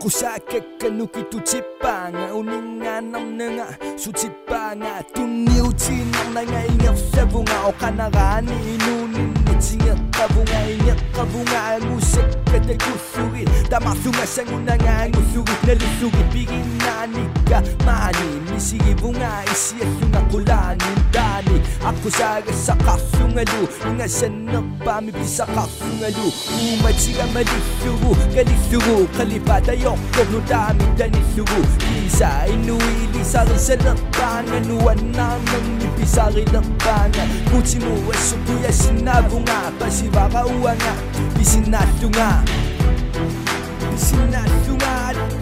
kusakekanu kitujipanga uninganamnenga sujipanga tuniucinamnanga ingapsebunga okanagani inunin icingaqabunga ingaqabunga ngu 날 구수인 담아숨을 생운당한 구수인 내 루수기 비긴 나니까 많이 미시기 붕아 이시의 순간 곤란인다니 아쿠사가 사카숭아루 인가센너 밤이 비사카숭아루 우마치가 말리수구 갈리수구 칼리바다 욕도 노다미 다니수구 이사 이누이 리사는 세너 방은 우와 나는 니 sa'kin ang pana Continue, subuya sinabunga Pasibaka uanga, bisinatunga Bisinatunga,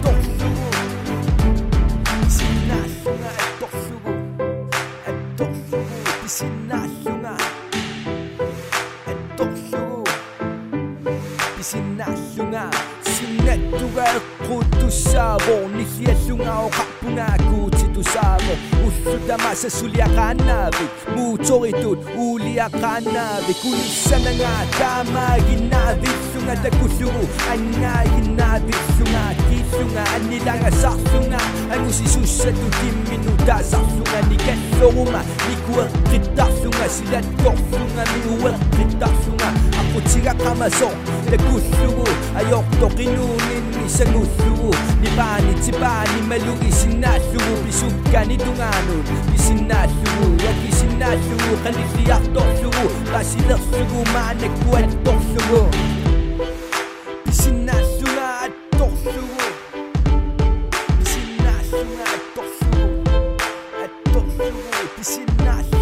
toksubo Bisinatunga, toksubo Toksubo, bisinatunga Toksubo писиннааллунгаа синнаттугаэккууттуссааво ниллиаллунгао қарпунаакуути тусааво уллутамаса сулиақааннаавик мууторитут уулиақааннаавик кулиссанангаа таамаагиннаавиллунга такуллугу аннаагиннаавиллунга киллунга аннилангасарлунга анусисуссату киммину таасарлунга никаллорума никуэққиттарлунга силатторлунга миуэққит 지가 감아서 내 구수고 아역도 기누는 미션 우수고 니반이 집안이 멜룩이 신나수고 비숙간이 동안은 비신나수고 여기 신나수고 갈리시약도 쓰고 다시 넣수고 만에 구했도 쓰고 비신나수가 또 쓰고 비신나수가 또 쓰고 또 쓰고 비신나수